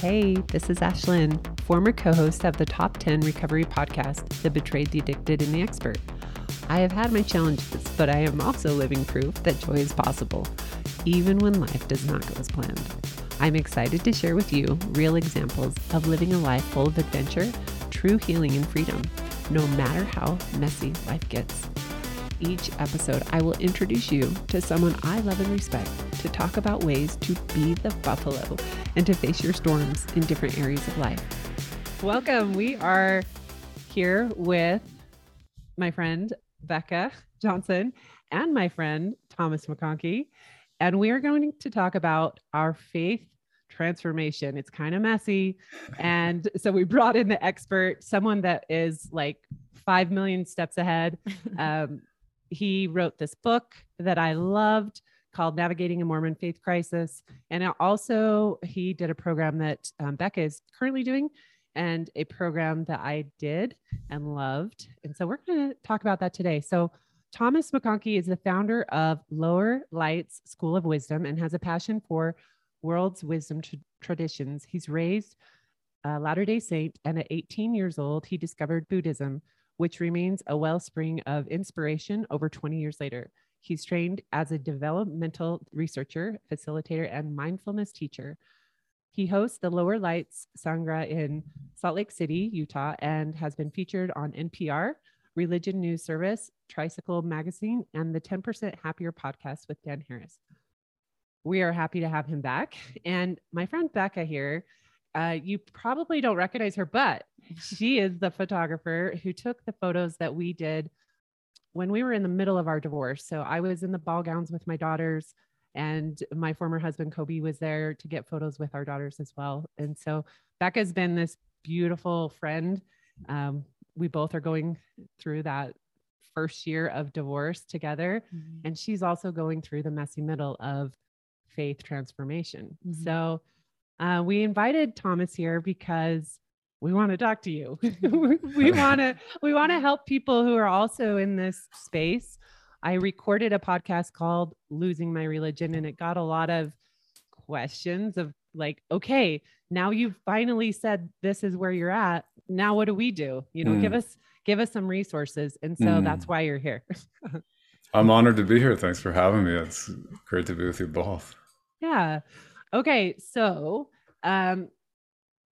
Hey, this is Ashlynn, former co host of the Top 10 Recovery podcast, The Betrayed, the Addicted, and the Expert. I have had my challenges, but I am also living proof that joy is possible, even when life does not go as planned. I'm excited to share with you real examples of living a life full of adventure, true healing, and freedom, no matter how messy life gets. Each episode, I will introduce you to someone I love and respect to talk about ways to be the buffalo and to face your storms in different areas of life. Welcome. We are here with my friend Becca Johnson and my friend Thomas McConkie. And we are going to talk about our faith transformation. It's kind of messy. And so we brought in the expert, someone that is like 5 million steps ahead. Um, he wrote this book that I loved called Navigating a Mormon Faith Crisis. And also, he did a program that um, Becca is currently doing and a program that I did and loved. And so, we're going to talk about that today. So, Thomas McConkie is the founder of Lower Lights School of Wisdom and has a passion for world's wisdom t- traditions. He's raised a Latter day Saint, and at 18 years old, he discovered Buddhism, which remains a wellspring of inspiration over 20 years later. He's trained as a developmental researcher, facilitator, and mindfulness teacher. He hosts the Lower Lights Sangha in Salt Lake City, Utah, and has been featured on NPR, Religion News Service, Tricycle Magazine, and the 10% Happier podcast with Dan Harris. We are happy to have him back. And my friend Becca here, uh, you probably don't recognize her, but she is the photographer who took the photos that we did when we were in the middle of our divorce. So I was in the ball gowns with my daughters, and my former husband, Kobe, was there to get photos with our daughters as well. And so Becca's been this beautiful friend. Um, we both are going through that first year of divorce together. Mm-hmm. And she's also going through the messy middle of faith transformation. Mm-hmm. So uh, we invited Thomas here because we want to talk to you. we want to we want to help people who are also in this space. I recorded a podcast called Losing My Religion and it got a lot of questions of like, okay, now you've finally said this is where you're at. Now what do we do? You know, mm. give us give us some resources. And so mm. that's why you're here. I'm honored to be here. Thanks for having me. It's great to be with you both. Yeah. Okay. So um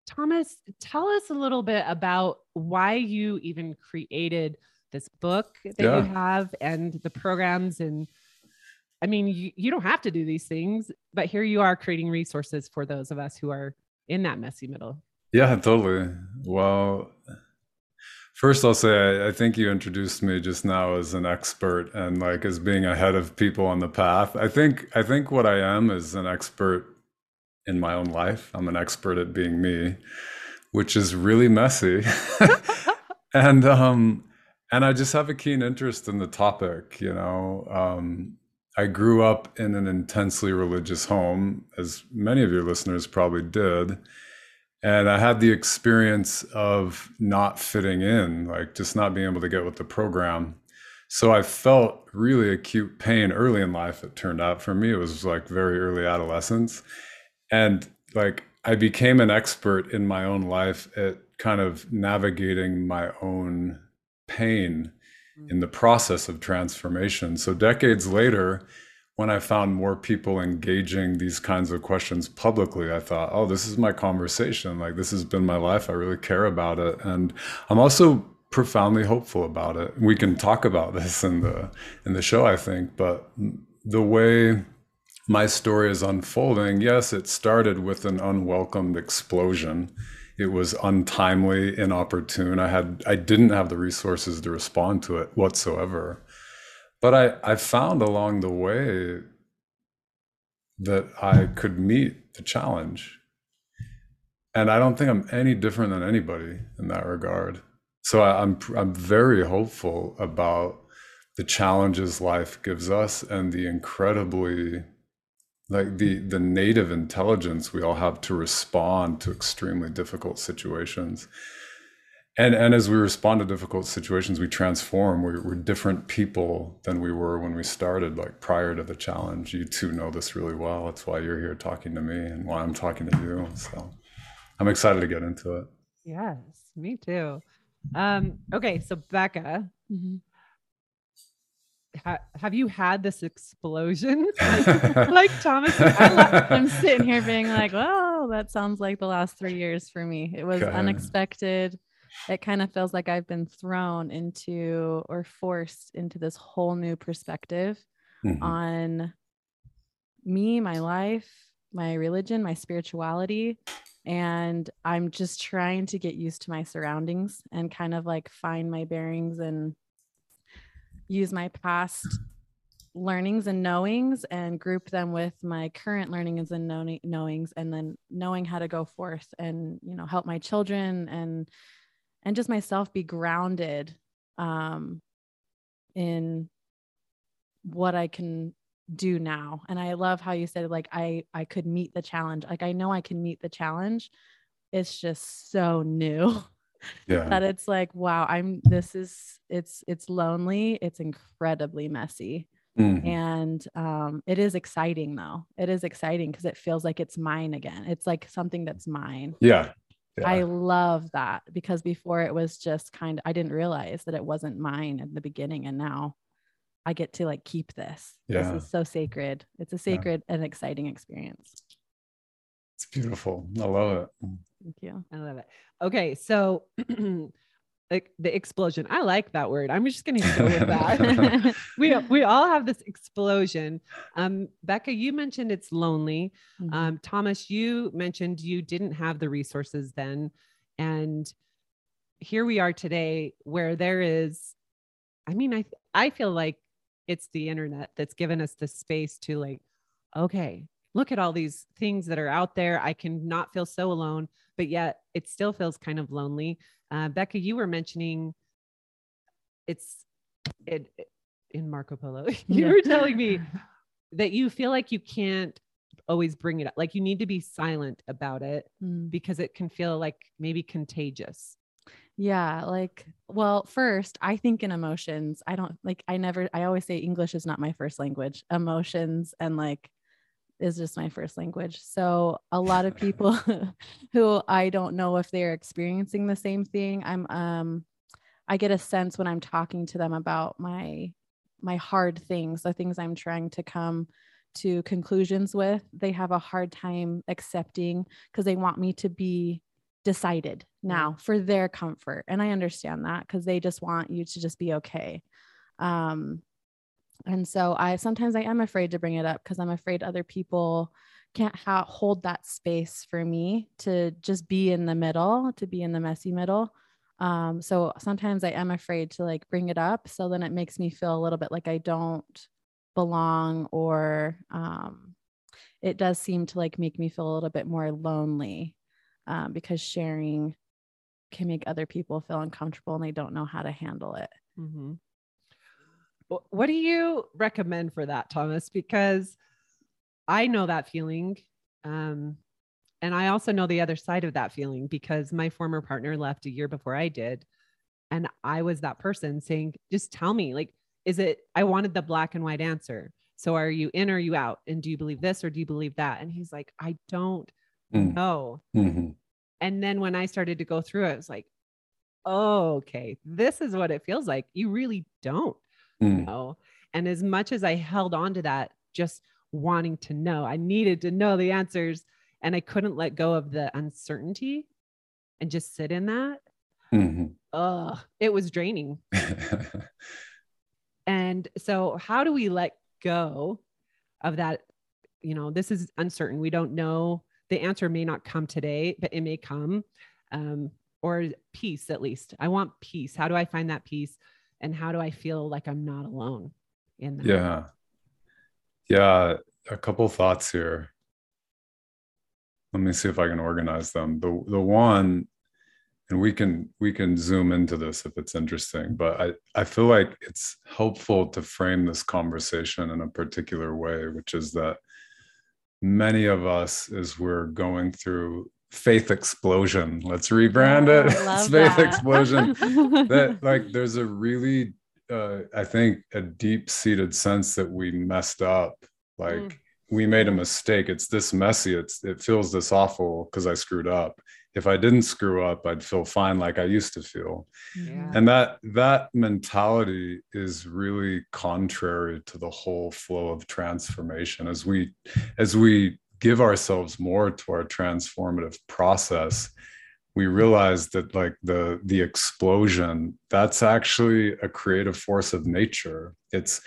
Thomas, tell us a little bit about why you even created this book that yeah. you have and the programs. And I mean, you, you don't have to do these things, but here you are creating resources for those of us who are in that messy middle. Yeah, totally. Well, first I'll say I, I think you introduced me just now as an expert and like as being ahead of people on the path. I think I think what I am is an expert in my own life. I'm an expert at being me, which is really messy. and um and I just have a keen interest in the topic, you know. Um I grew up in an intensely religious home, as many of your listeners probably did. And I had the experience of not fitting in, like just not being able to get with the program. So I felt really acute pain early in life, it turned out. For me, it was like very early adolescence and like I became an expert in my own life at kind of navigating my own pain mm. in the process of transformation. So decades later, when I found more people engaging these kinds of questions publicly, I thought, oh, this is my conversation. Like this has been my life. I really care about it. And I'm also profoundly hopeful about it. We can talk about this in the in the show, I think, but the way my story is unfolding, yes, it started with an unwelcomed explosion. It was untimely, inopportune. I had I didn't have the resources to respond to it whatsoever. But I, I found along the way that I could meet the challenge. And I don't think I'm any different than anybody in that regard. So I, I'm I'm very hopeful about the challenges life gives us and the incredibly like the the native intelligence we all have to respond to extremely difficult situations and and as we respond to difficult situations we transform we're, we're different people than we were when we started like prior to the challenge you two know this really well that's why you're here talking to me and why i'm talking to you so I'm excited to get into it. Yes, me too. Um, okay, so Becca, mm-hmm. Ha- have you had this explosion like, like Thomas? I am sitting here being like, "Well, that sounds like the last three years for me. It was unexpected. It kind of feels like I've been thrown into or forced into this whole new perspective mm-hmm. on me, my life, my religion, my spirituality, and I'm just trying to get used to my surroundings and kind of like find my bearings and use my past learnings and knowings and group them with my current learnings and knowings and then knowing how to go forth and you know help my children and and just myself be grounded um in what I can do now. And i love how you said like i i could meet the challenge. Like i know i can meet the challenge. It's just so new yeah that it's like wow i'm this is it's it's lonely it's incredibly messy mm-hmm. and um it is exciting though it is exciting because it feels like it's mine again it's like something that's mine yeah yeah. I love that because before it was just kind of, I didn't realize that it wasn't mine in the beginning. And now I get to like keep this. Yeah. This is so sacred. It's a sacred yeah. and exciting experience. It's beautiful. I love it. Thank you. I love it. Okay. So like the explosion. I like that word. I'm just going to go with that. we we all have this explosion. Um, Becca, you mentioned it's lonely. Mm-hmm. Um, Thomas, you mentioned you didn't have the resources then, and here we are today, where there is. I mean, I I feel like it's the internet that's given us the space to like okay look at all these things that are out there i can not feel so alone but yet it still feels kind of lonely uh, becca you were mentioning it's it, in marco polo you yeah. were telling me that you feel like you can't always bring it up like you need to be silent about it mm. because it can feel like maybe contagious yeah, like, well, first, I think in emotions. I don't like, I never, I always say English is not my first language. Emotions and like is just my first language. So a lot of people who I don't know if they're experiencing the same thing. I'm, um, I get a sense when I'm talking to them about my, my hard things, the things I'm trying to come to conclusions with, they have a hard time accepting because they want me to be decided now for their comfort and i understand that because they just want you to just be okay um and so i sometimes i am afraid to bring it up because i'm afraid other people can't ha- hold that space for me to just be in the middle to be in the messy middle um so sometimes i am afraid to like bring it up so then it makes me feel a little bit like i don't belong or um it does seem to like make me feel a little bit more lonely um, because sharing can make other people feel uncomfortable and they don't know how to handle it. Mm-hmm. What do you recommend for that, Thomas? Because I know that feeling. Um, and I also know the other side of that feeling because my former partner left a year before I did. And I was that person saying, just tell me, like, is it, I wanted the black and white answer. So are you in or are you out? And do you believe this or do you believe that? And he's like, I don't mm. know. Mm-hmm. And then when I started to go through it, I was like, oh, okay, this is what it feels like. You really don't mm. know. And as much as I held on to that, just wanting to know, I needed to know the answers and I couldn't let go of the uncertainty and just sit in that. Mm-hmm. Ugh, it was draining. and so, how do we let go of that? You know, this is uncertain. We don't know the answer may not come today, but it may come. Um, or peace, at least. I want peace. How do I find that peace? And how do I feel like I'm not alone in that? Yeah. Yeah. A couple thoughts here. Let me see if I can organize them. The the one, and we can we can zoom into this if it's interesting, but I, I feel like it's helpful to frame this conversation in a particular way, which is that many of us as we're going through faith explosion let's rebrand oh, it it's faith that. explosion that like there's a really uh, i think a deep seated sense that we messed up like mm. we made a mistake it's this messy it's it feels this awful because i screwed up if I didn't screw up, I'd feel fine like I used to feel. Yeah. And that that mentality is really contrary to the whole flow of transformation. As we as we give ourselves more to our transformative process, we realize that like the the explosion, that's actually a creative force of nature. It's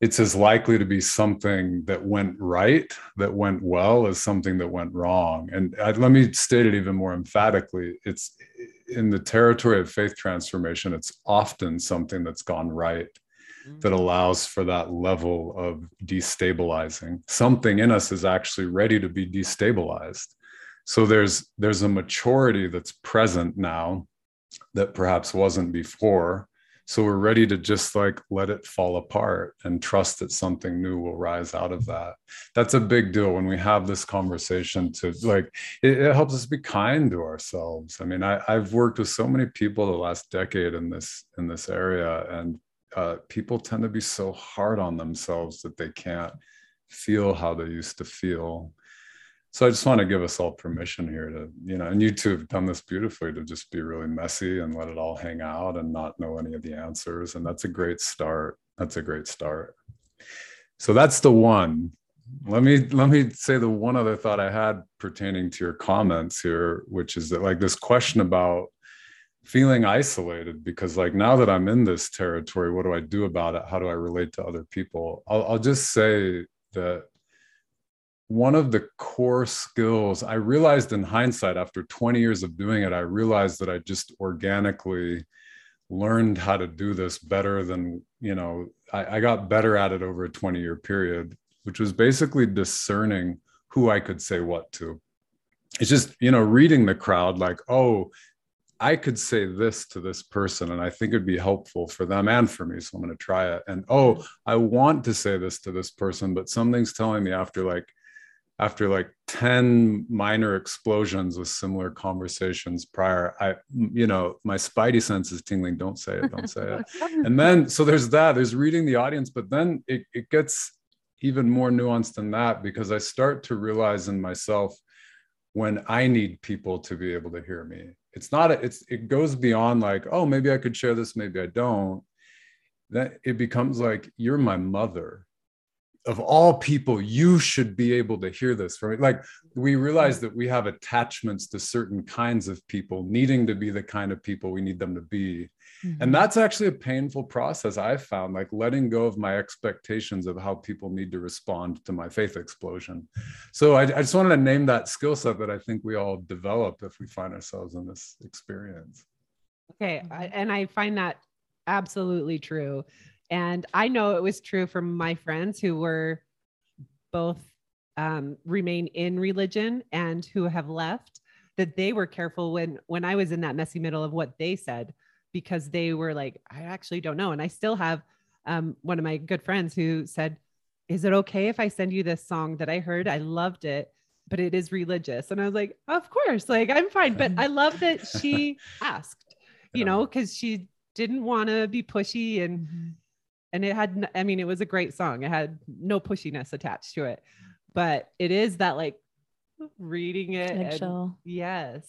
it's as likely to be something that went right, that went well, as something that went wrong. And I, let me state it even more emphatically. It's in the territory of faith transformation, it's often something that's gone right that allows for that level of destabilizing. Something in us is actually ready to be destabilized. So there's there's a maturity that's present now that perhaps wasn't before so we're ready to just like let it fall apart and trust that something new will rise out of that that's a big deal when we have this conversation to like it, it helps us be kind to ourselves i mean I, i've worked with so many people the last decade in this in this area and uh, people tend to be so hard on themselves that they can't feel how they used to feel so I just want to give us all permission here to, you know, and you two have done this beautifully to just be really messy and let it all hang out and not know any of the answers. And that's a great start. That's a great start. So that's the one. Let me let me say the one other thought I had pertaining to your comments here, which is that like this question about feeling isolated because like now that I'm in this territory, what do I do about it? How do I relate to other people? I'll, I'll just say that one of the core skills I realized in hindsight after 20 years of doing it, I realized that I just organically learned how to do this better than, you know, I, I got better at it over a 20 year period, which was basically discerning who I could say what to. It's just, you know, reading the crowd like, oh, I could say this to this person and I think it'd be helpful for them and for me. So I'm going to try it. And oh, I want to say this to this person, but something's telling me after like after like 10 minor explosions with similar conversations prior i you know my spidey sense is tingling don't say it don't say it and then so there's that there's reading the audience but then it, it gets even more nuanced than that because i start to realize in myself when i need people to be able to hear me it's not a, it's it goes beyond like oh maybe i could share this maybe i don't. That it becomes like you're my mother of all people, you should be able to hear this from me. Like we realize that we have attachments to certain kinds of people, needing to be the kind of people we need them to be. Mm-hmm. And that's actually a painful process I've found, like letting go of my expectations of how people need to respond to my faith explosion. So I, I just wanted to name that skill set that I think we all develop if we find ourselves in this experience. Okay. I, and I find that absolutely true. And I know it was true for my friends who were both um, remain in religion and who have left that they were careful when when I was in that messy middle of what they said because they were like I actually don't know. And I still have um, one of my good friends who said is it okay if I send you this song that I heard? I loved it but it is religious. And I was like of course like I'm fine. But I love that she asked you know because she didn't want to be pushy and mm-hmm and it had i mean it was a great song. It had no pushiness attached to it but it is that like reading it and, yes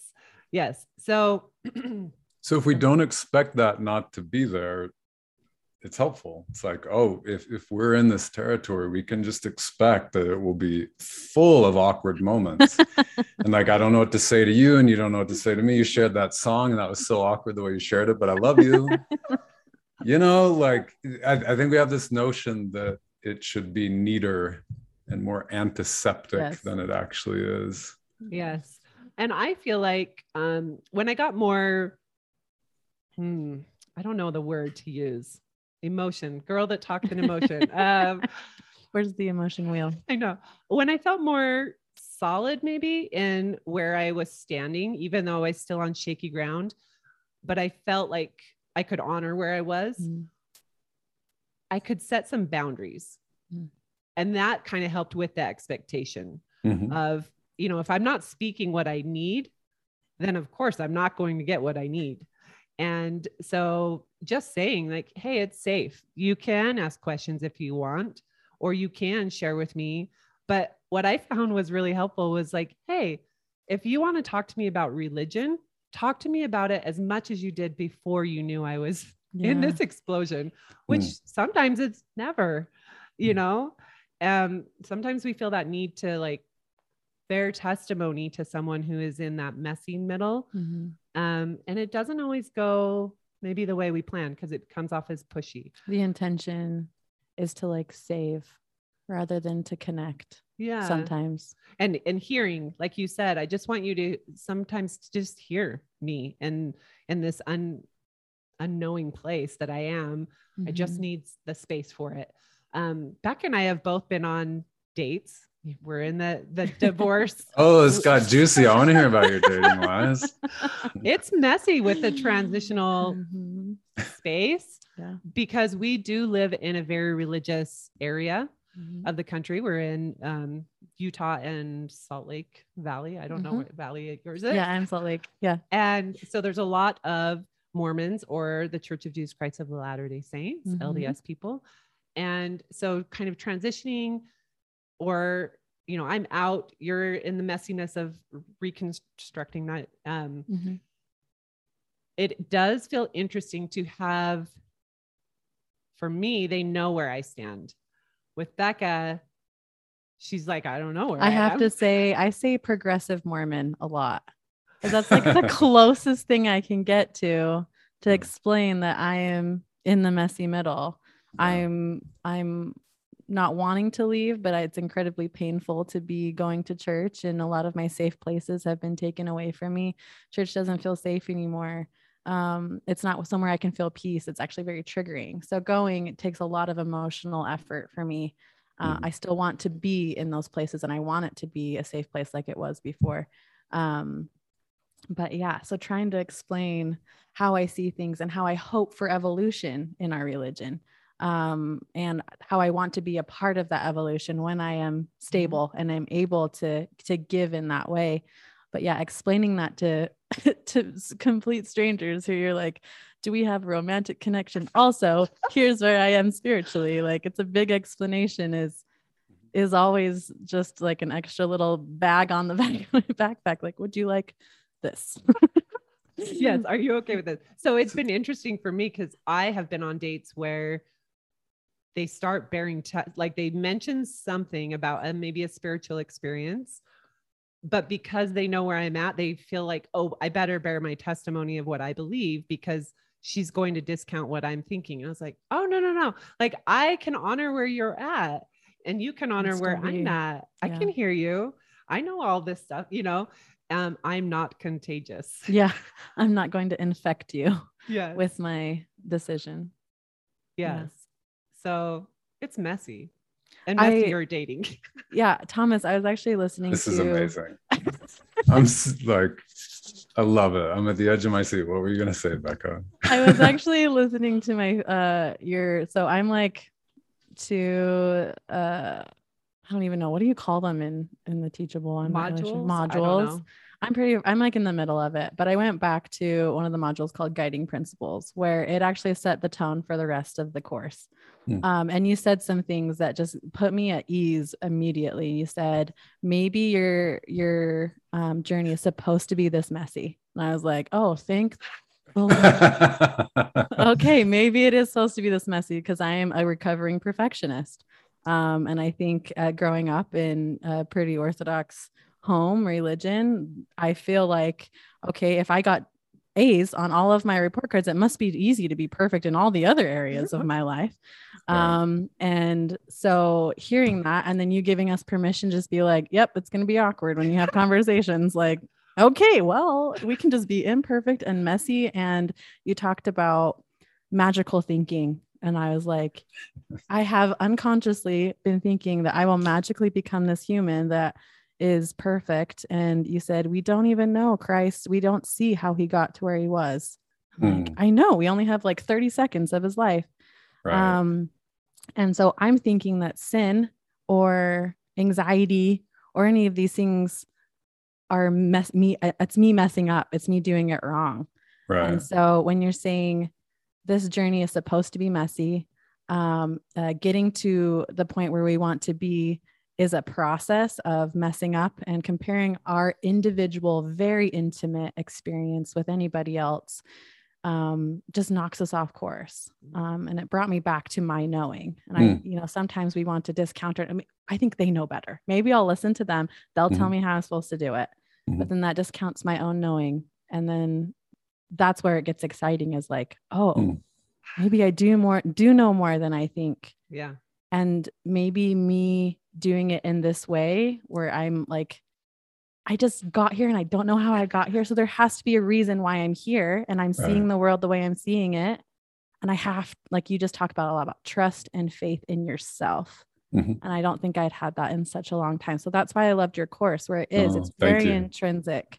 yes. So so if we don't expect that not to be there it's helpful. It's like oh if, if we're in this territory we can just expect that it will be full of awkward moments. And like i don't know what to say to you and you don't know what to say to me. You shared that song and that was so awkward the way you shared it but i love you you know, like I, I, think we have this notion that it should be neater and more antiseptic yes. than it actually is. Yes. And I feel like um, when I got more, hmm, I don't know the word to use, emotion, girl that talks in emotion. um, Where's the emotion wheel? I know. When I felt more solid, maybe in where I was standing, even though I was still on shaky ground, but I felt like I could honor where I was, mm. I could set some boundaries. Mm. And that kind of helped with the expectation mm-hmm. of, you know, if I'm not speaking what I need, then of course I'm not going to get what I need. And so just saying, like, hey, it's safe. You can ask questions if you want, or you can share with me. But what I found was really helpful was like, hey, if you want to talk to me about religion, talk to me about it as much as you did before you knew I was yeah. in this explosion, which mm. sometimes it's never, you mm. know? Um, sometimes we feel that need to like bear testimony to someone who is in that messy middle. Mm-hmm. Um, and it doesn't always go maybe the way we plan because it comes off as pushy. The intention is to like save rather than to connect yeah sometimes and and hearing like you said i just want you to sometimes just hear me and in this un unknowing place that i am mm-hmm. i just mm-hmm. need the space for it um beck and i have both been on dates we're in the the divorce oh it's got juicy i want to hear about your dating lives it's messy with the transitional mm-hmm. space yeah. because we do live in a very religious area mm-hmm. of the country. We're in um, Utah and Salt Lake Valley. I don't mm-hmm. know what valley yours is. Yeah, I'm Salt Lake. Yeah. And so there's a lot of Mormons or the Church of Jesus Christ of the Latter day Saints, mm-hmm. LDS people. And so kind of transitioning or you know i'm out you're in the messiness of reconstructing that um, mm-hmm. it does feel interesting to have for me they know where i stand with Becca, she's like, I don't know where I, I have am. to say, I say progressive Mormon a lot. Because that's like the closest thing I can get to to hmm. explain that I am in the messy middle. Yeah. I'm I'm not wanting to leave, but it's incredibly painful to be going to church. And a lot of my safe places have been taken away from me. Church doesn't feel safe anymore um, it's not somewhere I can feel peace. It's actually very triggering. So going it takes a lot of emotional effort for me. Uh, mm-hmm. I still want to be in those places, and I want it to be a safe place like it was before. Um, but yeah, so trying to explain how I see things and how I hope for evolution in our religion, um, and how I want to be a part of that evolution when I am mm-hmm. stable and I'm able to to give in that way but yeah explaining that to to complete strangers who you're like do we have a romantic connection? Also here's where i am spiritually. Like it's a big explanation is mm-hmm. is always just like an extra little bag on the back of my backpack like would you like this? Yes are you okay with this? So it's been interesting for me because i have been on dates where they start bearing te- like they mention something about a, maybe a spiritual experience but because they know where I'm at, they feel like, oh, I better bear my testimony of what I believe because she's going to discount what I'm thinking. And I was like, oh, no, no, no. Like I can honor where you're at and you can honor where I'm at. Yeah. I can hear you. I know all this stuff, you know. Um, I'm not contagious. Yeah. I'm not going to infect you yeah. with my decision. Yes. Yeah. So it's messy and you're dating. yeah, Thomas, I was actually listening. This to... is amazing. I'm like, I love it. I'm at the edge of my seat. What were you gonna say, Becca? I was actually listening to my uh your so I'm like to uh I don't even know what do you call them in in the teachable on modules. Modules. I'm pretty, I'm like in the middle of it, but I went back to one of the modules called Guiding Principles, where it actually set the tone for the rest of the course. Hmm. Um, and you said some things that just put me at ease immediately. You said, maybe your, your um, journey is supposed to be this messy. And I was like, oh, thanks. okay, maybe it is supposed to be this messy because I am a recovering perfectionist. Um, and I think uh, growing up in a pretty orthodox home religion, I feel like, okay, if I got A's on all of my report cards, it must be easy to be perfect in all the other areas of my life. Um, and so hearing that, and then you giving us permission, just be like, yep, it's going to be awkward when you have conversations. Like, okay, well, we can just be imperfect and messy. And you talked about magical thinking. And I was like, I have unconsciously been thinking that I will magically become this human that is perfect. And you said, We don't even know Christ. We don't see how he got to where he was. Hmm. Like, I know we only have like 30 seconds of his life. Right. Um, and so I'm thinking that sin or anxiety or any of these things are mess me uh, it's me messing up it's me doing it wrong right and so when you're saying this journey is supposed to be messy um, uh, getting to the point where we want to be is a process of messing up and comparing our individual, very intimate experience with anybody else um, just knocks us off course. Um, and it brought me back to my knowing. And I, mm. you know, sometimes we want to discount it. I mean, I think they know better. Maybe I'll listen to them. They'll mm-hmm. tell me how I'm supposed to do it. Mm-hmm. But then that discounts my own knowing. And then that's where it gets exciting is like, oh, mm. maybe I do more, do know more than I think. Yeah. And maybe me doing it in this way where I'm like, I just got here and I don't know how I got here. So there has to be a reason why I'm here and I'm seeing right. the world the way I'm seeing it. And I have, like you just talked about a lot about trust and faith in yourself. Mm-hmm. And I don't think I'd had that in such a long time. So that's why I loved your course where it is. Oh, it's very intrinsic.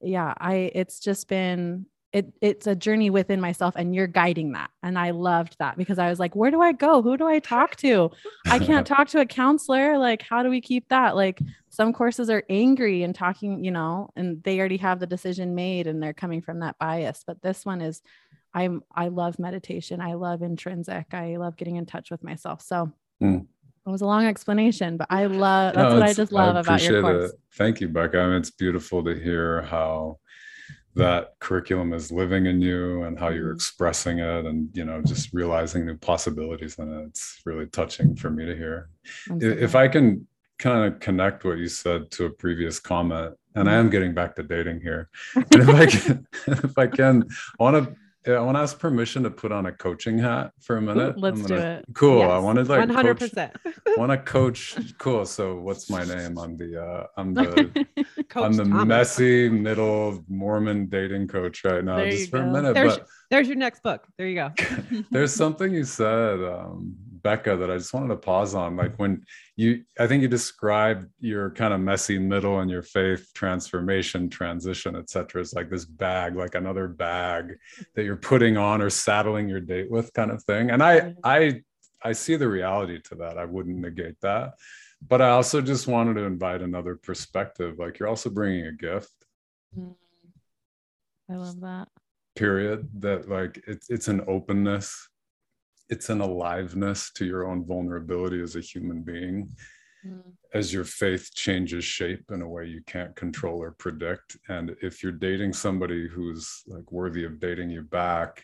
Yeah. I, it's just been it it's a journey within myself and you're guiding that. And i loved that because i was like where do i go? Who do i talk to? I can't talk to a counselor. Like how do we keep that? Like some courses are angry and talking you know and they already have the decision made and they're coming from that bias. But this one is i'm i love meditation. I love intrinsic. I love getting in touch with myself. So mm. It was a long explanation, but I love that's no, what I just love about your course. It. Thank you, Becca. I mean, it's beautiful to hear how that curriculum is living in you and how you're mm-hmm. expressing it and you know just realizing new possibilities in it it's really touching for me to hear if i can kind of connect what you said to a previous comment and i am mm-hmm. getting back to dating here and if i can if i can i want to I want to ask permission to put on a coaching hat for a minute. Let's gonna, do it. Cool. Yes. I wanted like 100%. want to coach. Cool. So what's my name? I'm the uh I'm the I'm the Thomas. messy middle Mormon dating coach right now. There just for go. a minute. There's, but there's your next book. There you go. there's something you said, um, Becca, that I just wanted to pause on. Like when you I think you described your kind of messy middle and your faith transformation, transition, etc. It's like this bag, like another bag that you're putting on or saddling your date with, kind of thing. And I I I see the reality to that. I wouldn't negate that. But I also just wanted to invite another perspective. Like you're also bringing a gift. Mm. I love that. Period. That like it's it's an openness it's an aliveness to your own vulnerability as a human being. Mm. as your faith changes shape in a way you can't control or predict. And if you're dating somebody who's like worthy of dating you back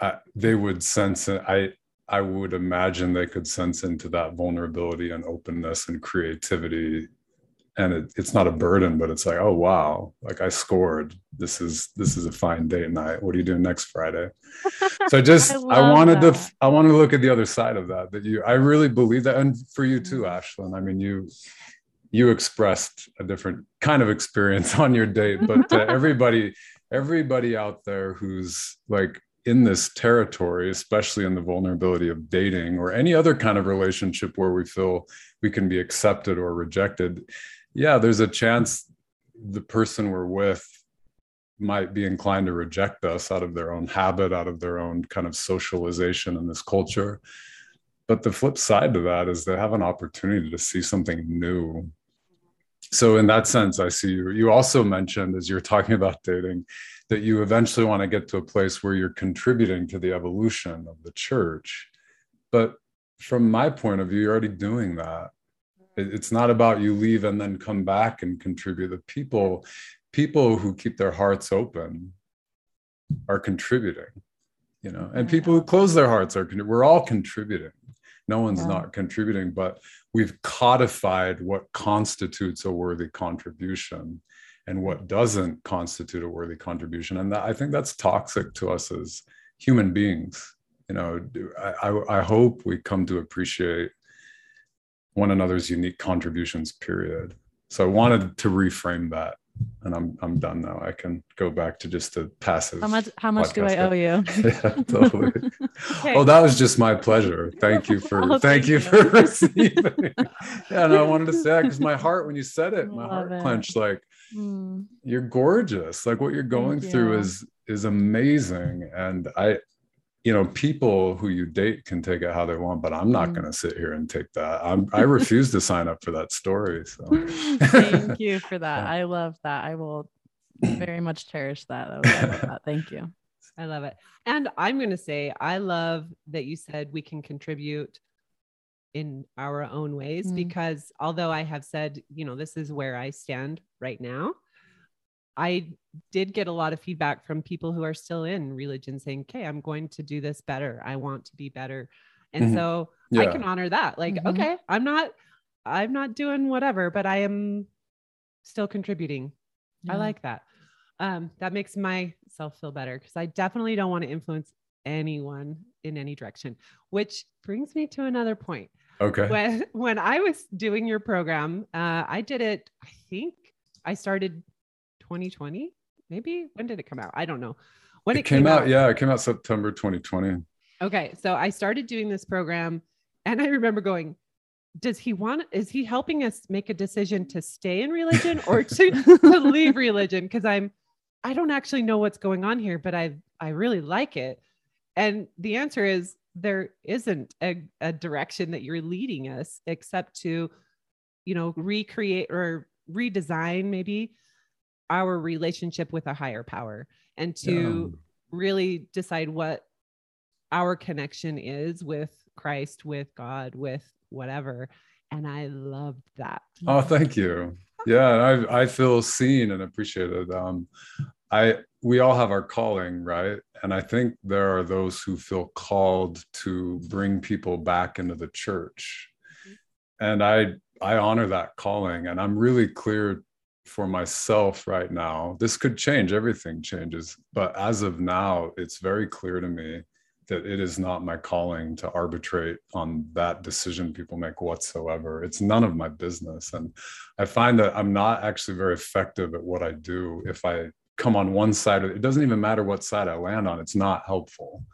uh, they would sense it. I i would imagine they could sense into that vulnerability and openness and creativity and it, it's not a burden but it's like oh wow like i scored this is this is a fine date night what are you doing next friday so just i, I wanted that. to i want to look at the other side of that that you i really believe that and for you too mm-hmm. ashlynn i mean you you expressed a different kind of experience on your date but uh, everybody everybody out there who's like in this territory especially in the vulnerability of dating or any other kind of relationship where we feel we can be accepted or rejected yeah, there's a chance the person we're with might be inclined to reject us out of their own habit, out of their own kind of socialization in this culture. But the flip side to that is they have an opportunity to see something new. So, in that sense, I see you. You also mentioned, as you're talking about dating, that you eventually want to get to a place where you're contributing to the evolution of the church. But from my point of view, you're already doing that it's not about you leave and then come back and contribute. The people people who keep their hearts open are contributing you know and people who close their hearts are we're all contributing. No one's yeah. not contributing but we've codified what constitutes a worthy contribution and what doesn't constitute a worthy contribution. And that, i think that's toxic to us as human beings. You know I, I, I hope we come to appreciate one another's unique contributions period. So i wanted to reframe that and i'm i'm done now. I can go back to just the passive how much how much do i owe you? Yeah totally. Okay. oh that was just my pleasure. Thank you for oh, thank, you, you. for receiving. Yeah and i wanted to say that because my heart when you said it my heart it. clenched like mm. you're gorgeous. Like what you're going thank through you. is is amazing. And i you know people who you date can take it how they want but i'm not mm. going to sit here and take that i'm i refuse to sign up for that story so thank you for that yeah. i love that i will very much cherish that. that thank you i love it and i'm going to say i love that you said we can contribute in our own ways mm. because although I have said, you know, this is where I stand right now, I did get a lot of feedback from people who are still in religion saying, okay, I'm going to do this better. I want to be better. And mm-hmm. so yeah. I can honor that. Like, mm-hmm. okay, I'm not, I'm not doing whatever, but I am still contributing. Yeah. I like that. Um, that makes myself feel better because I definitely don't want to influence anyone in any direction, which brings me to another point. Okay. When when I was doing your program, uh, I did it. I think I started 2020. Maybe when did it come out? I don't know. When it, it came, came out, out, yeah, it came out September 2020. Okay, so I started doing this program, and I remember going, "Does he want? Is he helping us make a decision to stay in religion or to, to leave religion?" Because I'm, I don't actually know what's going on here, but I I really like it. And the answer is there isn't a, a direction that you're leading us except to, you know, recreate or redesign maybe our relationship with a higher power and to yeah. really decide what our connection is with Christ, with God, with whatever. And I loved that. Oh, thank you. Yeah, I I feel seen and appreciated. Um, I we all have our calling, right? And I think there are those who feel called to bring people back into the church. Mm-hmm. And I I honor that calling and I'm really clear for myself right now. This could change, everything changes, but as of now, it's very clear to me that it is not my calling to arbitrate on that decision people make whatsoever. It's none of my business. And I find that I'm not actually very effective at what I do if I come on one side it. Doesn't even matter what side I land on, it's not helpful.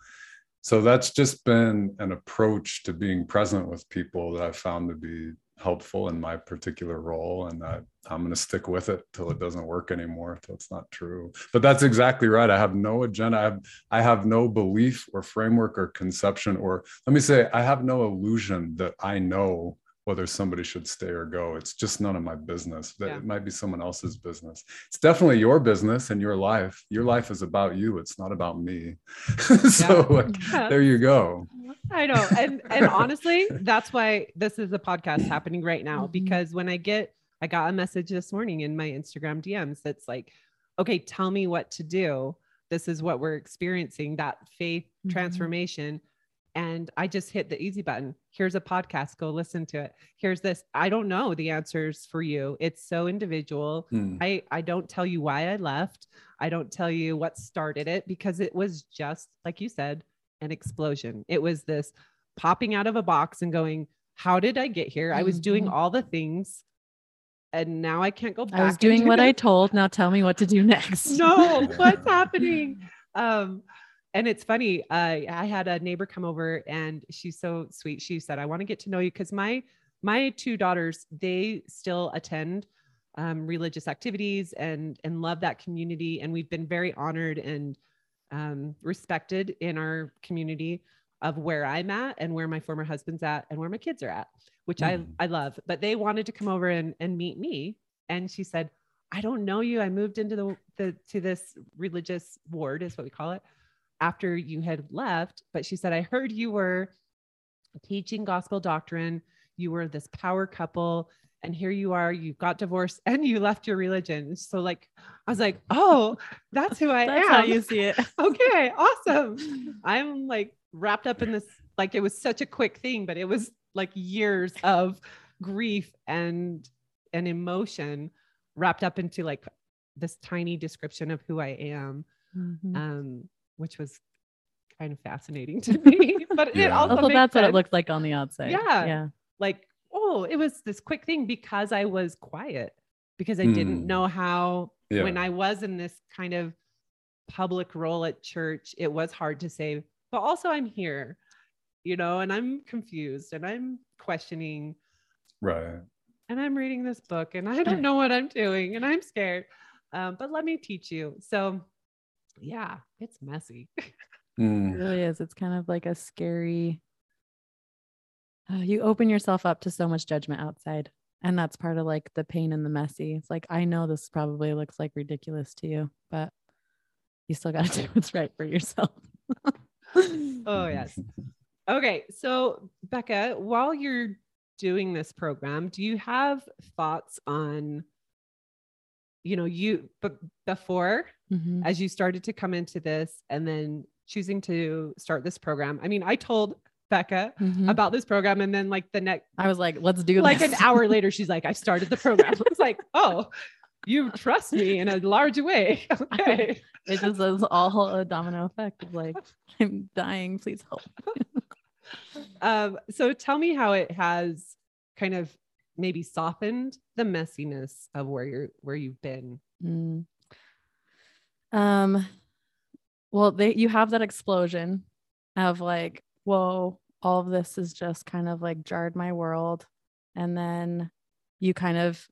So that's just been an approach to being present with people that I found to be helpful in my particular role and that I'm going to stick with it till it doesn't work anymore till it's not true. But that's exactly right. I have no agenda. I have, I have no belief or framework or conception or let me say I have no illusion that I know whether somebody should stay or go. It's just none of my business. That yeah. it might be someone else's business. It's definitely your business and your life. Your life is about you. It's not about me. so yeah. Like, yeah. there you go. I know. And and honestly, that's why this is a podcast happening right now. Mm-hmm. Because when I get I got a message this morning in my Instagram DMs that's like, okay, tell me what to do. This is what we're experiencing, that faith mm-hmm. transformation and I just hit the easy button. Here's a podcast, go listen to it. Here's this. I don't know the answers for you. It's so individual. Hmm. I I don't tell you why I left. I don't tell you what started it because it was just like you said, an explosion. It was this popping out of a box and going, "How did I get here? I was doing mm-hmm. all the things and now I can't go back. I was doing what I told. Now tell me what to do next. no, what's happening? Um, and it's funny uh, i had a neighbor come over and she's so sweet she said i want to get to know you because my my two daughters they still attend um, religious activities and and love that community and we've been very honored and um, respected in our community of where i'm at and where my former husband's at and where my kids are at which mm. i i love but they wanted to come over and and meet me and she said i don't know you i moved into the, the to this religious ward is what we call it after you had left, but she said, I heard you were teaching gospel doctrine. You were this power couple. And here you are, you got divorced and you left your religion. So, like, I was like, oh, that's who I that's am. how you see it. okay, awesome. I'm like wrapped up in this, like, it was such a quick thing, but it was like years of grief and and emotion wrapped up into like this tiny description of who I am. Mm-hmm. Um, which was kind of fascinating to me. but yeah. it also well, that's sense. what it looked like on the outside. Yeah. Yeah. Like, oh, it was this quick thing because I was quiet, because I mm. didn't know how yeah. when I was in this kind of public role at church, it was hard to say, but also I'm here, you know, and I'm confused and I'm questioning. Right. And I'm reading this book and I don't know what I'm doing and I'm scared. Um, but let me teach you. So yeah, it's messy. Mm. It really is. It's kind of like a scary. Uh, you open yourself up to so much judgment outside, and that's part of like the pain and the messy. It's like I know this probably looks like ridiculous to you, but you still got to do what's right for yourself. oh yes. Okay. So, Becca, while you're doing this program, do you have thoughts on, you know, you, but before, mm-hmm. as you started to come into this and then choosing to start this program? I mean, I told Becca mm-hmm. about this program. And then like the next, I was like, let's do like this. an hour later, she's like, I started the program. I was like, oh, you trust me in a large way. Okay. It just is all a domino effect of like, I'm dying, please help. um, so tell me how it has kind of maybe softened the messiness of where you're where you've been. Mm. Um well they you have that explosion of like, whoa, all of this is just kind of like jarred my world. And then you kind of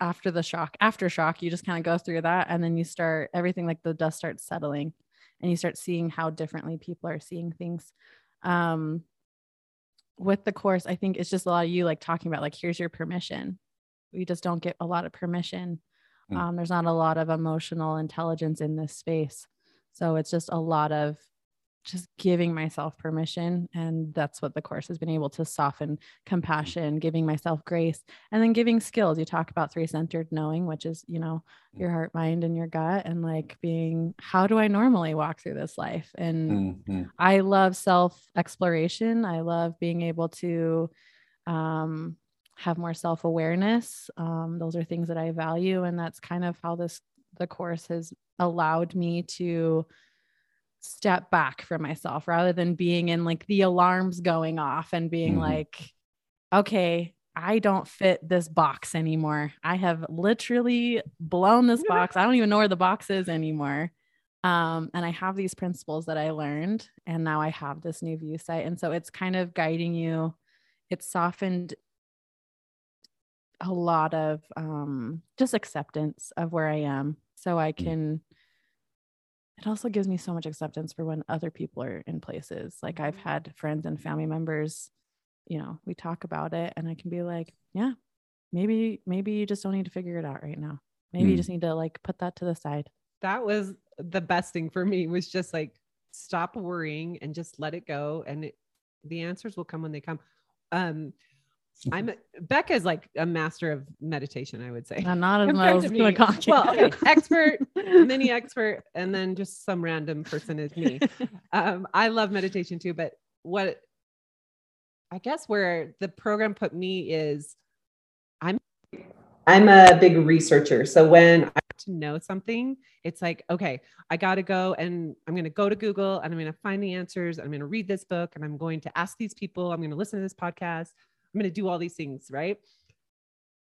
after the shock, after shock, you just kind of go through that and then you start everything like the dust starts settling and you start seeing how differently people are seeing things. Um, with the course, I think it's just a lot of you like talking about like, here's your permission. We just don't get a lot of permission. Mm. Um, there's not a lot of emotional intelligence in this space. So it's just a lot of just giving myself permission and that's what the course has been able to soften compassion giving myself grace and then giving skills. You talk about three centered knowing which is you know your heart mind and your gut and like being how do i normally walk through this life? And mm-hmm. i love self exploration i love being able to um, have more self awareness um, those are things that i value and that's kind of how this the course has allowed me to step back from myself rather than being in like the alarms going off and being mm-hmm. like, okay, I don't fit this box anymore. I have literally blown this box. I don't even know where the box is anymore. Um, and I have these principles that I learned, and now I have this new view site. And so it's kind of guiding you. It's softened a lot of um, just acceptance of where I am so I mm. can it also gives me so much acceptance for when other people are in places. Like I've mm-hmm. had friends and family members, you know, we talk about it and I can be like, yeah, maybe, maybe you just don't need to figure it out right now. Maybe mm. you just need to like put that to the side. That was the best thing for me was just like stop worrying and just let it go. And it, the answers will come when they come. Um, I'm Becca is like a master of meditation, I would say. I'm not as well as. Well, okay, expert, mini expert, and then just some random person is me. Um, I love meditation too, but what I guess where the program put me is I'm I'm a big researcher. So when I to know something, it's like, okay, I got to go and I'm going to go to Google and I'm going to find the answers. I'm going to read this book and I'm going to ask these people. I'm going to listen to this podcast. I'm going to do all these things, right?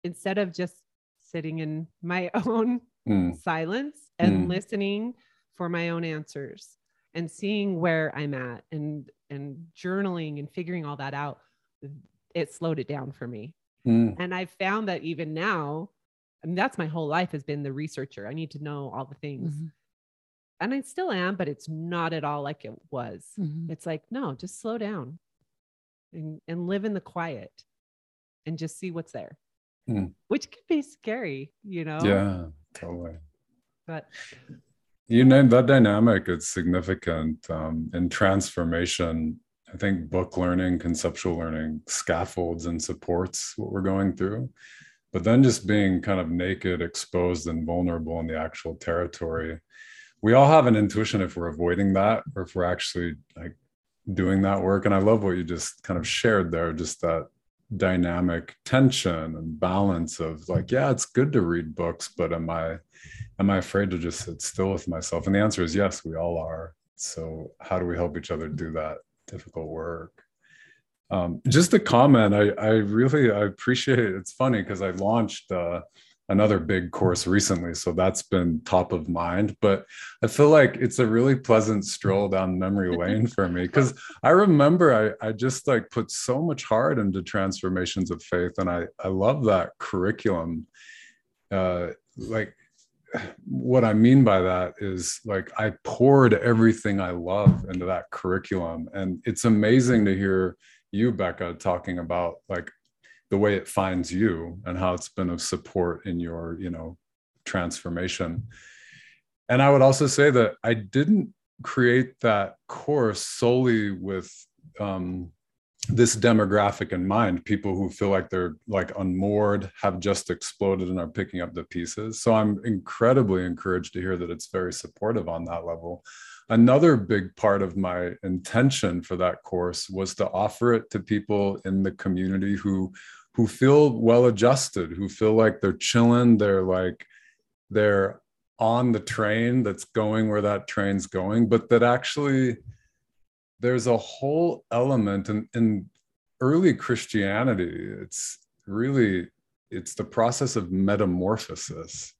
Instead of just sitting in my own mm. silence and mm. listening for my own answers and seeing where I'm at and and journaling and figuring all that out, it slowed it down for me. Mm. And I found that even now, I mean, that's my whole life has been the researcher. I need to know all the things. Mm-hmm. And I still am, but it's not at all like it was. Mm-hmm. It's like, no, just slow down and, and live in the quiet and just see what's there, mm. which can be scary, you know? Yeah, totally. But you know, that dynamic is significant um, in transformation. I think book learning, conceptual learning scaffolds and supports what we're going through. But then just being kind of naked, exposed, and vulnerable in the actual territory. We all have an intuition if we're avoiding that or if we're actually like doing that work. And I love what you just kind of shared there, just that dynamic tension and balance of like, yeah, it's good to read books, but am I am I afraid to just sit still with myself? And the answer is yes, we all are. So how do we help each other do that difficult work? Um, just a comment, I, I really I appreciate it. It's funny because I launched uh, another big course recently so that's been top of mind but i feel like it's a really pleasant stroll down memory lane for me because i remember I, I just like put so much heart into transformations of faith and i i love that curriculum. Uh like what i mean by that is like i poured everything i love into that curriculum and it's amazing to hear you becca talking about like the way it finds you and how it's been of support in your you know transformation. And i would also say that i didn't create that course solely with um, this demographic in mind people who feel like they're like unmoored have just exploded and are picking up the pieces. So i'm incredibly encouraged to hear that it's very supportive on that level. Another big part of my intention for that course was to offer it to people in the community who who feel well adjusted who feel like they're chilling they're like they're on the train that's going where that train's going but that actually there's a whole element in, in early christianity. It's really it's the process of metamorphosis.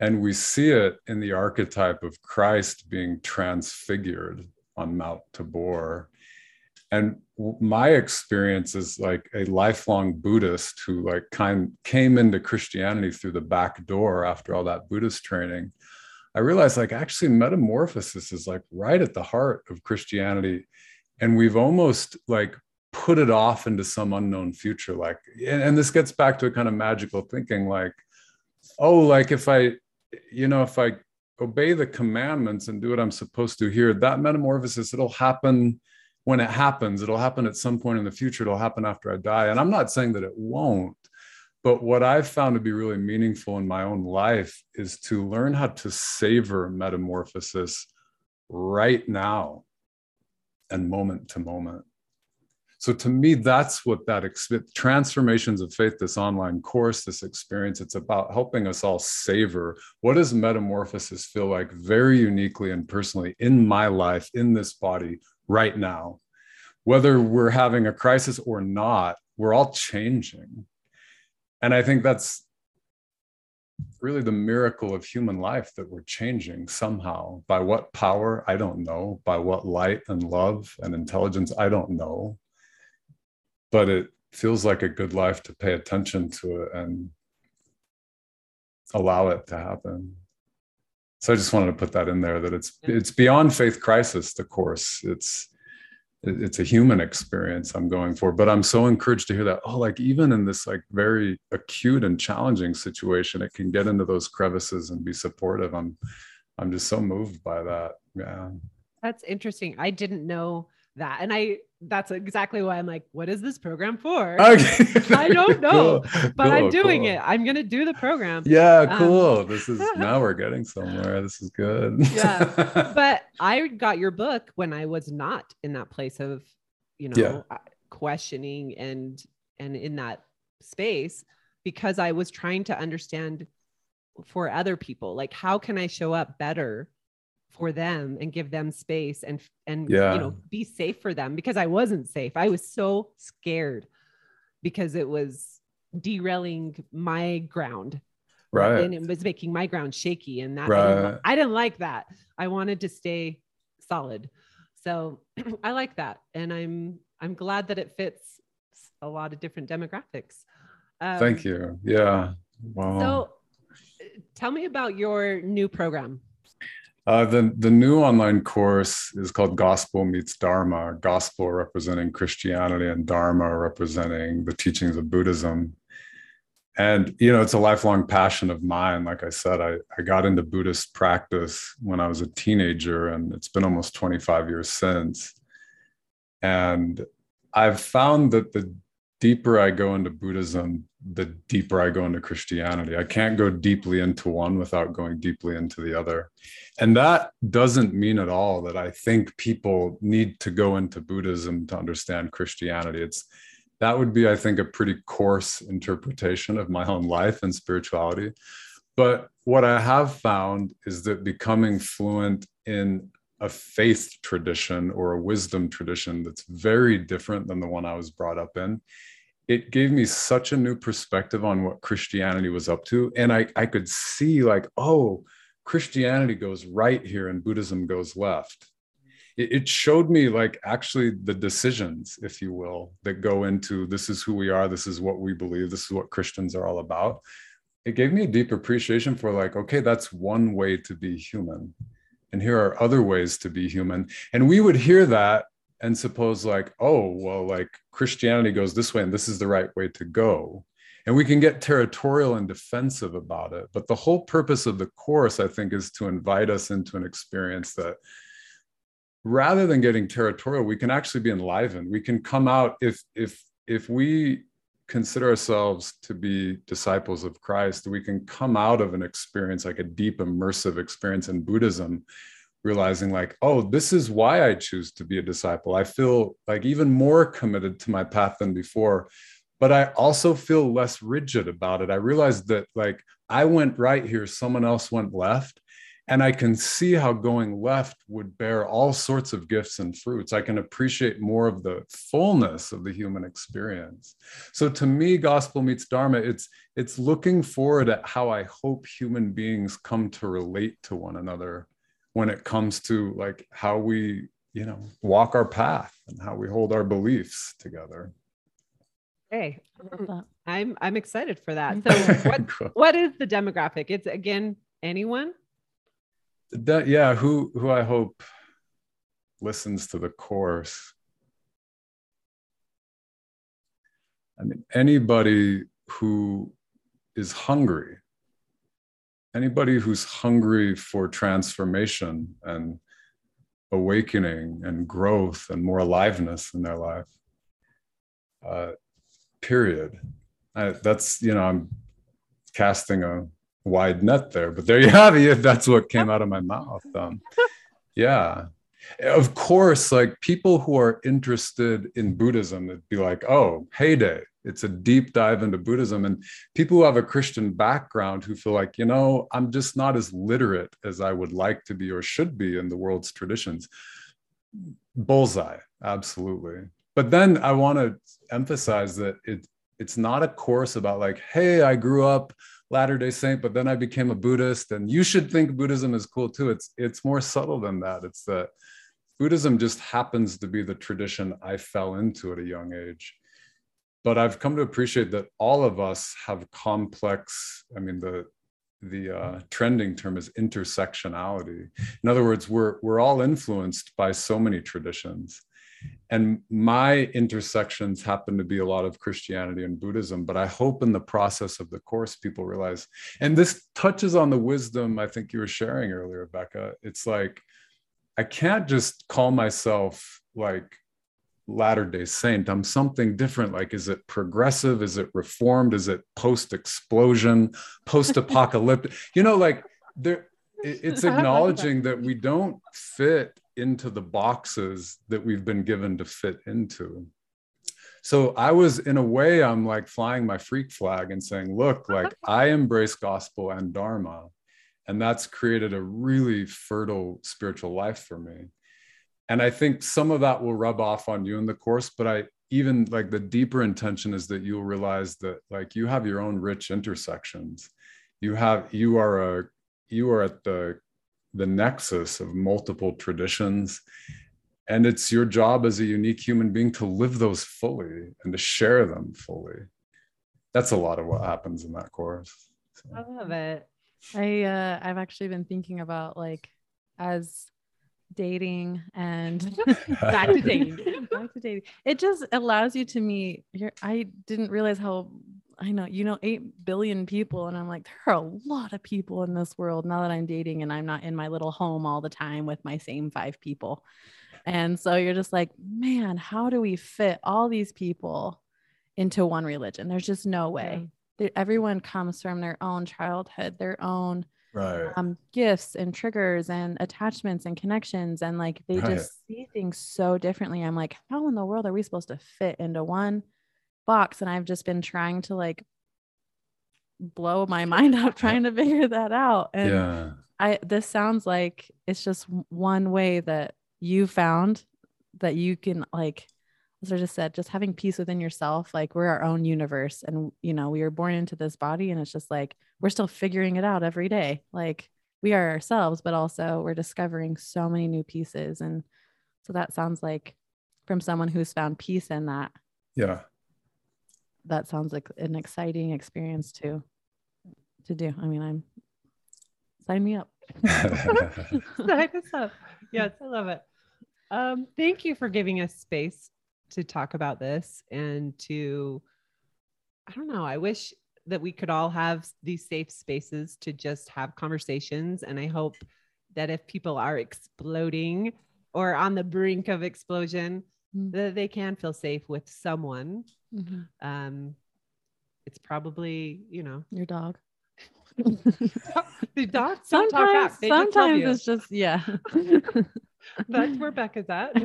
And we see it in the archetype of christ being transfigured on mount tabor and my experience is like a lifelong buddhist who like kind came into christianity through the back door after all that buddhist training I realized like actually metamorphosis is like right at the heart of Christianity. And we've almost like put it off into some unknown future. Like, and, and this gets back to a kind of magical thinking like, oh, like if I, you know, if I obey the commandments and do what I'm supposed to here, that metamorphosis, it'll happen when it happens. It'll happen at some point in the future. It'll happen after I die. And I'm not saying that it won't, but what I've found to be really meaningful in my own life is to learn how to savor metamorphosis right now and moment to moment. So to me, that's what that transformations of faith, this online course, this experience, it's about helping us all savor what does metamorphosis feel like very uniquely and personally in my life, in this body right now. Whether we're having a crisis or not, we're all changing and I think that's really the miracle of human life that we're changing somehow. By what power? I don't know. By what light and love and intelligence? I don't know. But it feels like a good life to pay attention to it and allow it to happen. So I just wanted to put that in there that it's it's beyond faith crisis, the course. It's it's a human experience i'm going for but i'm so encouraged to hear that. Oh like even in this like very acute and challenging situation it can get into those crevices and be supportive. I'm i'm just so moved by that. Yeah. That's interesting. I didn't know that. And I, that's exactly why I'm like, what is this program for? Okay. I don't know, cool. but cool, I'm doing cool. it. I'm going to do the program. Yeah. Um, cool. Um, this is now we're getting somewhere. This is good. yeah. But I got your book when I was not in that place of, you know, yeah. Uh, questioning and, and in that space because I was trying to understand for other people, like, how can I show up better for them and give them space and and yeah. you know be safe for them because I wasn't safe. I was so scared because it was derailing my ground. Right. And it was making my ground shaky. And that right. I, didn't, I didn't like that. I wanted to stay solid. So I like that. And I'm I'm glad that it fits a lot of different demographics. Um, Thank you. Yeah. Wow. So tell me about your new program. Uh, the, the new online course is called Gospel Meets Dharma, Gospel representing Christianity and Dharma representing the teachings of Buddhism. And, you know, it's a lifelong passion of mine. Like I said, I, I got into Buddhist practice when I was a teenager, and it's been almost 25 years since. And I've found that the deeper I go into Buddhism, the deeper I go into Christianity. I can't go deeply into one without going deeply into the other. And that doesn't mean at all that I think people need to go into Buddhism to understand Christianity. It's that would be, I think, a pretty coarse interpretation of my own life and spirituality. But what I have found is that becoming fluent in a faith tradition or a wisdom tradition that's very different than the one I was brought up in it gave me such a new perspective on what Christianity was up to. And I, I could see, like, oh, Christianity goes right here and Buddhism goes left. It, it showed me, like, actually the decisions, if you will, that go into this is who we are, this is what we believe, this is what Christians are all about. It gave me a deep appreciation for, like, okay, that's one way to be human. And here are other ways to be human. And we would hear that and suppose like oh well like christianity goes this way and this is the right way to go. And we can get territorial and defensive about it. But the whole purpose of the course i think is to invite us into an experience that rather than getting territorial we can actually be enlivened. We can come out if if if we consider ourselves to be disciples of christ we can come out of an experience like a deep immersive experience in buddhism realizing like oh this is why i choose to be a disciple. I feel like even more committed to my path than before but i also feel less rigid about it. I realized that like i went right here someone else went left and I can see how going left would bear all sorts of gifts and fruits. I can appreciate more of the fullness of the human experience. So to me, gospel meets dharma. It's it's looking forward at how I hope human beings come to relate to one another when it comes to like how we, you know, walk our path and how we hold our beliefs together. Hey, I'm I'm excited for that. So what what is the demographic? It's again anyone that yeah who who i hope listens to the course. I mean anybody who is hungry anybody who's hungry for transformation and awakening and growth and more aliveness in their life uh, period. I, that's you know i'm casting a wide net there, but there you have it. That's what came out of my mouth. Um, yeah. Of course, like people who are interested in Buddhism, it'd be like, oh, heyday. It's a deep dive into Buddhism. And people who have a Christian background who feel like, you know, I'm just not as literate as I would like to be or should be in the world's traditions. Bullseye, absolutely. But then I want to emphasize that it, it's not a course about like, hey, I grew up Latter day Saint, but then I became a Buddhist. And you should think Buddhism is cool too. It's, it's more subtle than that. It's that Buddhism just happens to be the tradition I fell into at a young age. But I've come to appreciate that all of us have complex, I mean, the, the uh, trending term is intersectionality. In other words, we're, we're all influenced by so many traditions and my intersections happen to be a lot of christianity and buddhism but i hope in the process of the course people realize and this touches on the wisdom i think you were sharing earlier becca. It's like i can't just call myself like latter day saint. I'm something different. Like is it progressive? Is it reformed? Is it post explosion post apocalyptic you know like there it's acknowledging that we don't fit into the boxes that we've been given to fit into. So I was, in a way, I'm like flying my freak flag and saying, look, like I embrace gospel and Dharma. And that's created a really fertile spiritual life for me. And I think some of that will rub off on you in the course, but I even like the deeper intention is that you'll realize that like you have your own rich intersections. You have, you are a, you are at the the nexus of multiple traditions. And it's your job as a unique human being to live those fully and to share them fully. That's a lot of what happens in that course. So. i love it. I uh, i've actually been thinking about like as dating and back to dating back to dating. It just allows you to meet your i didn't realize how I know, you know, 8 billion people. And I'm like, there are a lot of people in this world now that I'm dating and I'm not in my little home all the time with my same five people. And so you're just like, man, how do we fit all these people into one religion? There's just no way. Yeah. Everyone comes from their own childhood, their own right. um, gifts and triggers and attachments and connections. And like they right. just see things so differently. I'm like, how in the world are we supposed to fit into one box and I've just been trying to like blow my mind up trying to figure that out. And yeah. I this sounds like it's just one way that you found that you can like as I just said, just having peace within yourself. Like we're our own universe and you know, we were born into this body and it's just like we're still figuring it out every day. Like we are ourselves, but also we're discovering so many new pieces. And so that sounds like from someone who's found peace in that. Yeah that sounds like an exciting experience to to do. I mean, I'm sign me up. sign us up. Yes, I love it. Um, thank you for giving us space to talk about this and to I don't know, I wish that we could all have these safe spaces to just have conversations. And I hope that if people are exploding or on the brink of explosion, mm-hmm. that they can feel safe with someone. Mm-hmm. Um, it's probably, you know, your dog. the dogs sometimes, sometimes just it's just yeah. That's where Becca's at.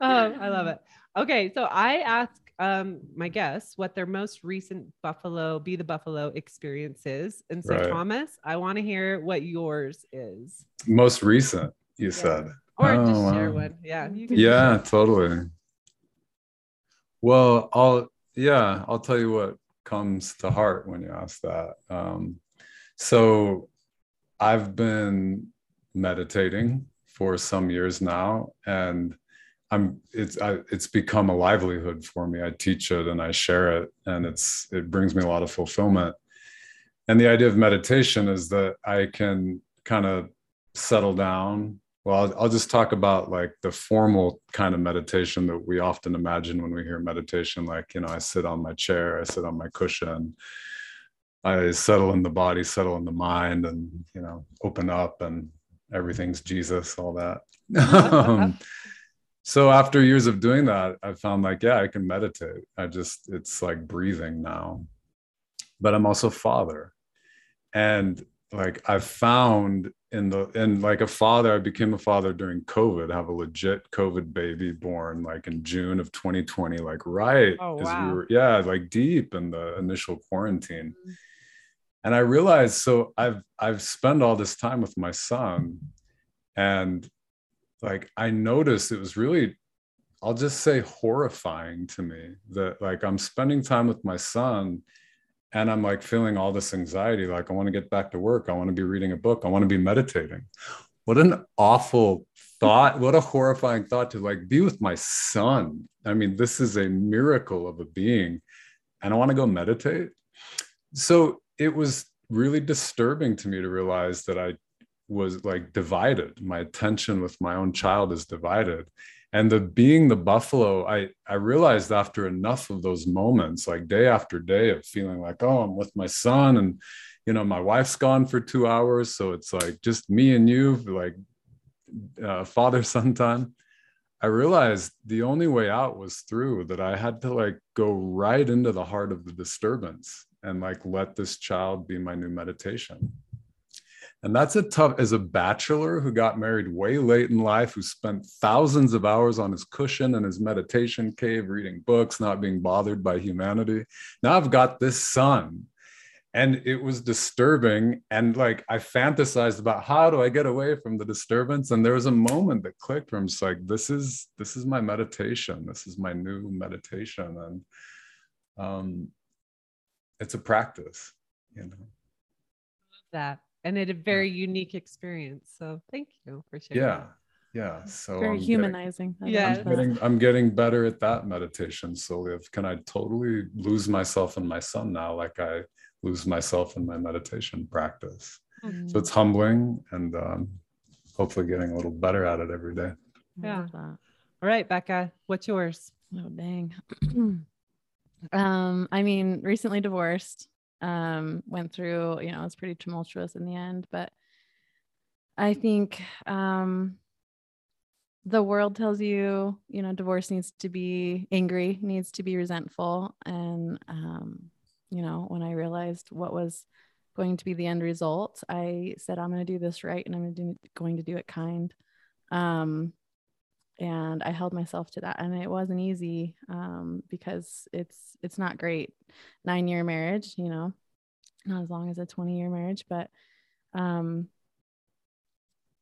oh, I love it. Okay, so I ask um, my guests what their most recent Buffalo, be the Buffalo experience is. And so, right. Thomas, I want to hear what yours is. Most recent, you yeah. said. Or oh, just share one. Yeah. yeah, totally. Well, I'll, yeah, I'll tell you what comes to heart when you ask that. Um, so I've been meditating for some years now, and I'm it's I, it's become a livelihood for me. I teach it and I share it, and it's it brings me a lot of fulfillment. And the idea of meditation is that I can kind of settle down. Well, I'll, I'll just talk about like the formal kind of meditation that we often imagine when we hear meditation. Like you know, I sit on my chair, I sit on my cushion, I settle in the body, settle in the mind, and you know, open up, and everything's Jesus, all that. um, so after years of doing that i found like yeah i can meditate i just it's like breathing now but i'm also father and like i found in the and like a father i became a father during covid I have a legit covid baby born like in june of 2020 like right oh, wow. we were yeah like deep in the initial quarantine mm-hmm. and i realized so i've i've spent all this time with my son and like I noticed it was really, I'll just say horrifying to me that like I'm spending time with my son and I'm like feeling all this anxiety. Like I want to get back to work. I want to be reading a book. I want to be meditating. What an awful thought. What a horrifying thought to like be with my son. I mean, this is a miracle of a being. And I want to go meditate. So it was really disturbing to me to realize that I was like divided my attention with my own child is divided and the being the buffalo i i realized after enough of those moments like day after day of feeling like oh i'm with my son and you know my wife's gone for two hours. So it's like just me and you like uh, father son time. I realized the only way out was through that i had to like go right into the heart of the disturbance and like let this child be my new meditation and that's a tough, as a bachelor who got married way late in life, who spent thousands of hours on his cushion in his meditation cave, reading books, not being bothered by humanity. Now I've got this son. And it was disturbing. And like I fantasized about how do I get away from the disturbance? And there was a moment that clicked where I'm just like, this is this is my meditation. This is my new meditation. And um it's a practice, you know. I love that and it a very unique experience. So thank you for sharing. Yeah. Yeah. So very I'm humanizing. Yeah. I'm getting, I'm getting better at that meditation So if can I totally lose myself in my son now, like I lose myself in my meditation practice. Mm-hmm. So it's humbling and um, hopefully getting a little better at it every day. Yeah. All right, Becca, what's yours? Oh dang. um, I mean, recently divorced um, went through, you know, it was pretty tumultuous in the end, but I think um, the world tells you, you know, divorce needs to be angry, needs to be resentful. And, um, you know, when I realized what was going to be the end result, I said, I'm going to do this right and I'm going to do it kind. Um, and I held myself to that, and it wasn't easy um, because it's it's not great. Nine year marriage, you know, not as long as a 20 year marriage, but um,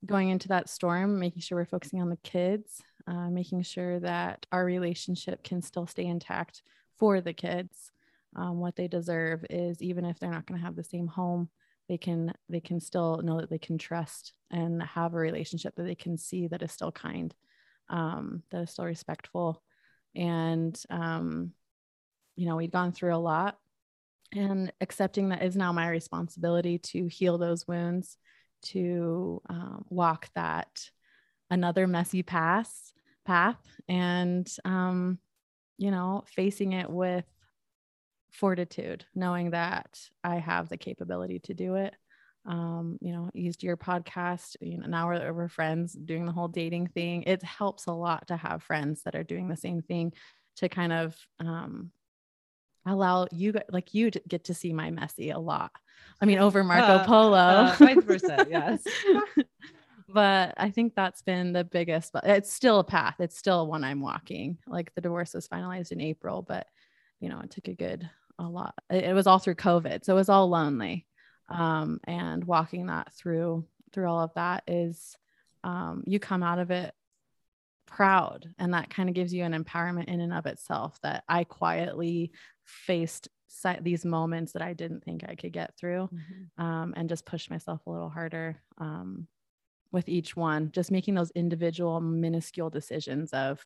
going into that storm, making sure we're focusing on the kids, uh, making sure that our relationship can still stay intact for the kids. Um, what they deserve is even if they're not going to have the same home, they can they can still know that they can trust and have a relationship that they can see that is still kind um, that is still respectful. And, um, you know, we'd gone through a lot and accepting that is now my responsibility to heal those wounds, to um, walk that another messy path, path and, um, you know, facing it with fortitude, knowing that I have the capability to do it. Um, you know, used your podcast. You know, now we're, we're friends doing the whole dating thing. It helps a lot to have friends that are doing the same thing to kind of um, allow you like you to get to see my messy a lot. I mean, over Marco uh, Polo, uh, vice versa, yes. but I think that's been the biggest. But it's still a path. It's still one I'm walking. Like the divorce was finalized in April, but you know, it took a good a lot. It, it was all through COVID, so it was all lonely. Um, and walking that through through all of that is um, you come out of it proud and that kind of gives you an empowerment in and of itself that i quietly faced these moments that i didn't think i could get through mm-hmm. um, and just pushed myself a little harder um, with each one just making those individual minuscule decisions of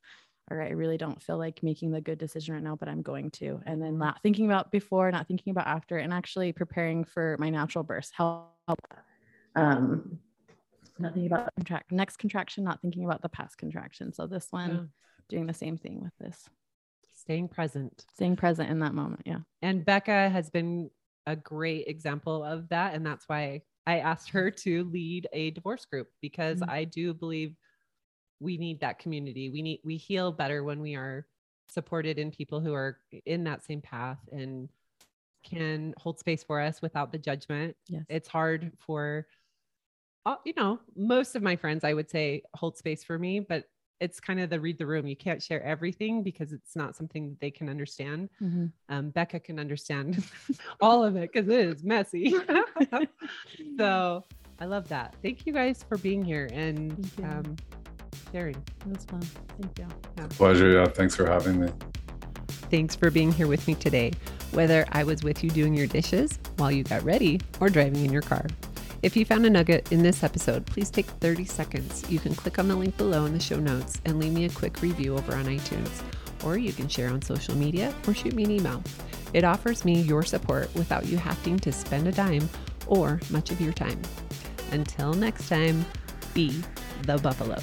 all right i really don't feel like making the good decision right now but i'm going to and then not thinking about before not thinking about after and actually preparing for my natural birth help um, not thinking about contract next contraction, not thinking about the past contraction. So this one yeah. doing the same thing with this. Staying present. Staying present in that moment. Yeah. And Becca has been a great example of that. And that's why I asked her to lead a divorce group because mm-hmm. I do believe we need that community. We need we heal better when we are supported in people who are in that same path and can hold space for us without the judgment. Yes. It's hard for uh, you know, most of my friends, I would say, hold space for me, but it's kind of the read the room. You can't share everything because it's not something they can understand. Mm-hmm. Um, Becca can understand all of it because it is messy. so I love that. Thank you guys for being here and um, sharing. It was fun. Thank you. Yeah. Pleasure. Yeah. Thanks for having me. Thanks for being here with me today, whether I was with you doing your dishes while you got ready or driving in your car. If you found a nugget in this episode, please take 30 seconds. You can click on the link below in the show notes and leave me a quick review over on iTunes. Or you can share on social media or shoot me an email. It offers me your support without you having to spend a dime or much of your time. Until next time, be the buffalo.